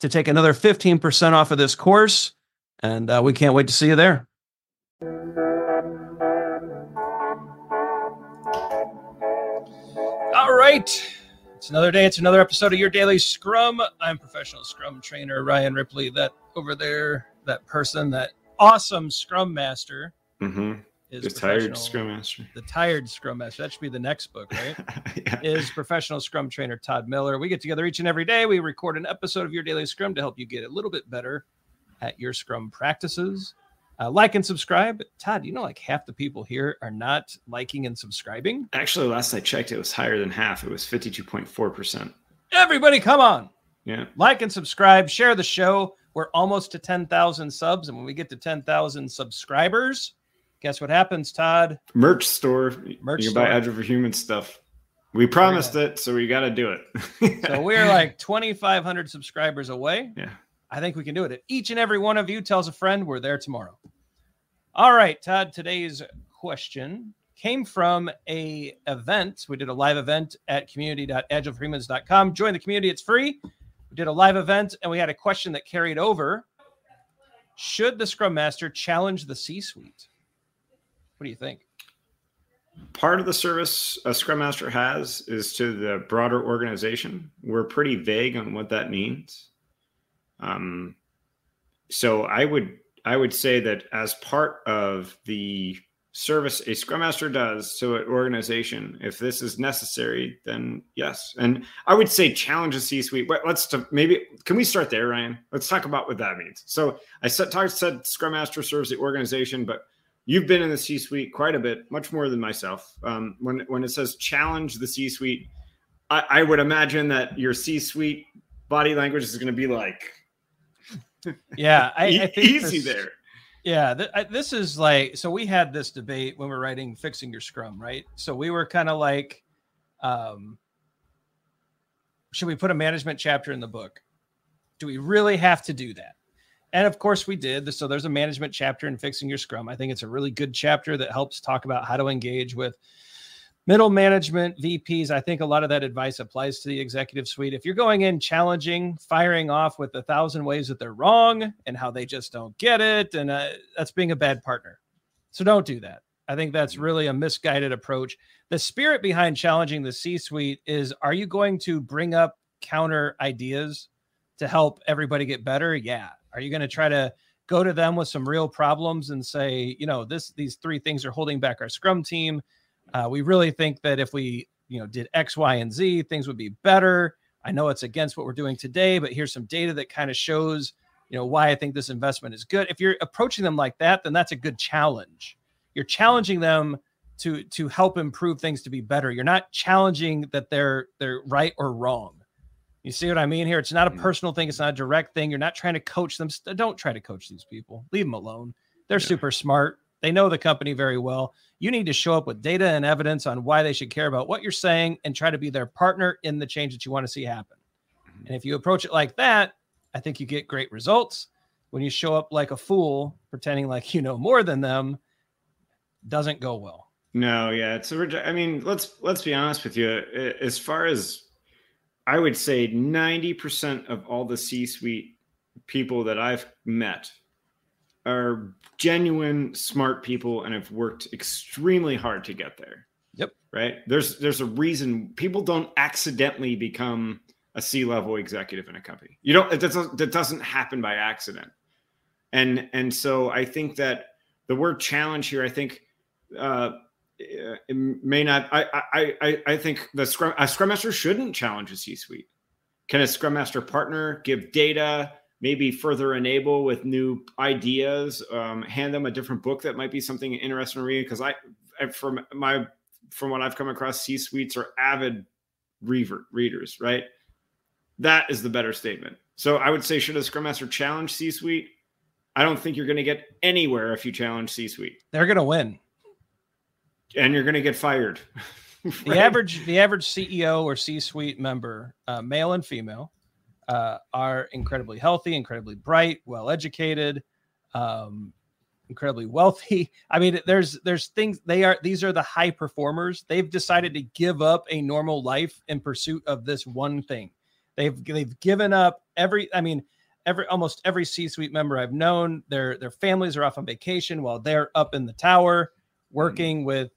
to take another 15% off of this course. And uh, we can't wait to see you there. All right. It's another day. It's another episode of Your Daily Scrum. I'm professional Scrum trainer Ryan Ripley. That over there, that person, that awesome Scrum master. Mm-hmm is the tired scrum master. The tired scrum master. That should be the next book, right? yeah. Is professional scrum trainer Todd Miller. We get together each and every day. We record an episode of your daily scrum to help you get a little bit better at your scrum practices. Uh, like and subscribe. Todd, you know, like half the people here are not liking and subscribing. Actually, last I checked, it was higher than half. It was 52.4%. Everybody, come on. Yeah. Like and subscribe. Share the show. We're almost to 10,000 subs. And when we get to 10,000 subscribers, Guess what happens, Todd? Merch store. Merch you can buy Agile for Human stuff. We promised it, so we got to do it. so we're like 2,500 subscribers away. Yeah. I think we can do it. If each and every one of you tells a friend, we're there tomorrow. All right, Todd. Today's question came from a event. We did a live event at community.agileforhumans.com. Join the community; it's free. We did a live event, and we had a question that carried over. Should the Scrum Master challenge the C-suite? What do you think? Part of the service a Scrum Master has is to the broader organization. We're pretty vague on what that means. Um, so I would I would say that as part of the service a scrum master does to an organization if this is necessary then yes and i would say challenge the c-suite let's to, maybe can we start there ryan let's talk about what that means so i said, talk, said scrum master serves the organization but you've been in the C-suite quite a bit, much more than myself. Um, when when it says challenge the C-suite, I, I would imagine that your C-suite body language is going to be like, yeah, I, I think easy this, there. Yeah, th- I, this is like so. We had this debate when we are writing "Fixing Your Scrum," right? So we were kind of like, um, should we put a management chapter in the book? Do we really have to do that? And of course, we did. So there's a management chapter in Fixing Your Scrum. I think it's a really good chapter that helps talk about how to engage with middle management, VPs. I think a lot of that advice applies to the executive suite. If you're going in challenging, firing off with a thousand ways that they're wrong and how they just don't get it, and uh, that's being a bad partner. So don't do that. I think that's really a misguided approach. The spirit behind challenging the C suite is are you going to bring up counter ideas to help everybody get better? Yeah. Are you going to try to go to them with some real problems and say, you know, this these three things are holding back our scrum team? Uh, we really think that if we, you know, did X, Y, and Z, things would be better. I know it's against what we're doing today, but here's some data that kind of shows, you know, why I think this investment is good. If you're approaching them like that, then that's a good challenge. You're challenging them to to help improve things to be better. You're not challenging that they're they're right or wrong. You see what I mean here? It's not a mm-hmm. personal thing. It's not a direct thing. You're not trying to coach them. Don't try to coach these people. Leave them alone. They're yeah. super smart. They know the company very well. You need to show up with data and evidence on why they should care about what you're saying and try to be their partner in the change that you want to see happen. Mm-hmm. And if you approach it like that, I think you get great results. When you show up like a fool, pretending like you know more than them, doesn't go well. No, yeah, it's a. I mean, let's let's be honest with you. As far as I would say, ninety percent of all the C-suite people that I've met are genuine smart people and have worked extremely hard to get there. Yep. Right. There's there's a reason people don't accidentally become a C-level executive in a company. You don't. It doesn't. That doesn't happen by accident. And and so I think that the word challenge here. I think. Uh, it may not. I I I, I think the scrum a scrum master shouldn't challenge a C-suite. Can a scrum master partner give data, maybe further enable with new ideas, um, hand them a different book that might be something interesting to read? Because I, I, from my from what I've come across, C-suites are avid reaver, readers, right? That is the better statement. So I would say, should a scrum master challenge C-suite? I don't think you're going to get anywhere if you challenge C-suite. They're going to win and you're going to get fired. right? The average the average CEO or C-suite member, uh, male and female, uh, are incredibly healthy, incredibly bright, well educated, um, incredibly wealthy. I mean, there's there's things they are these are the high performers. They've decided to give up a normal life in pursuit of this one thing. They've they've given up every. I mean. Every almost every C-suite member I've known, their their families are off on vacation while they're up in the tower mm-hmm. working mm-hmm. with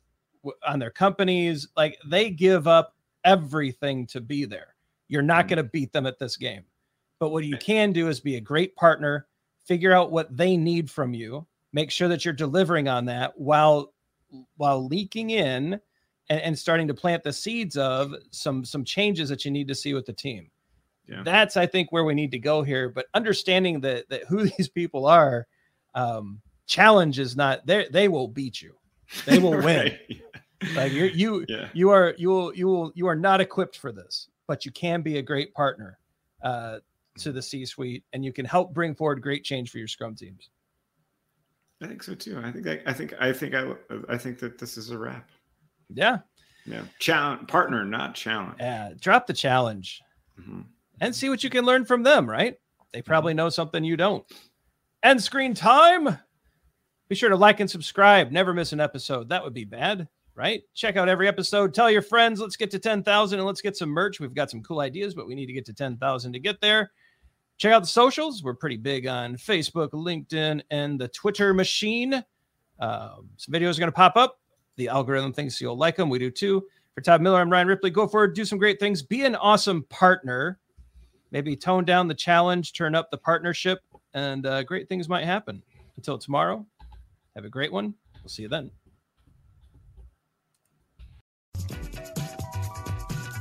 on their companies. Like they give up everything to be there. You're not mm-hmm. going to beat them at this game. But what you can do is be a great partner, figure out what they need from you, make sure that you're delivering on that while while leaking in and, and starting to plant the seeds of some some changes that you need to see with the team. Yeah. That's I think where we need to go here. But understanding that that who these people are, um, challenge is not they they will beat you. They will win. Like you're, you yeah. you are you will you will you are not equipped for this, but you can be a great partner uh, to the C-suite, and you can help bring forward great change for your Scrum teams. I think so too. I think I, I think I think I I think that this is a wrap. Yeah. Yeah. Challenge partner, not challenge. Yeah. Drop the challenge mm-hmm. and see what you can learn from them. Right? They probably mm-hmm. know something you don't. End screen time. Be sure to like and subscribe. Never miss an episode. That would be bad right? Check out every episode. Tell your friends. Let's get to 10,000 and let's get some merch. We've got some cool ideas, but we need to get to 10,000 to get there. Check out the socials. We're pretty big on Facebook, LinkedIn, and the Twitter machine. Um, some videos are going to pop up. The algorithm thinks you'll like them. We do too. For Todd Miller, I'm Ryan Ripley. Go forward, do some great things. Be an awesome partner. Maybe tone down the challenge, turn up the partnership, and uh, great things might happen. Until tomorrow, have a great one. We'll see you then.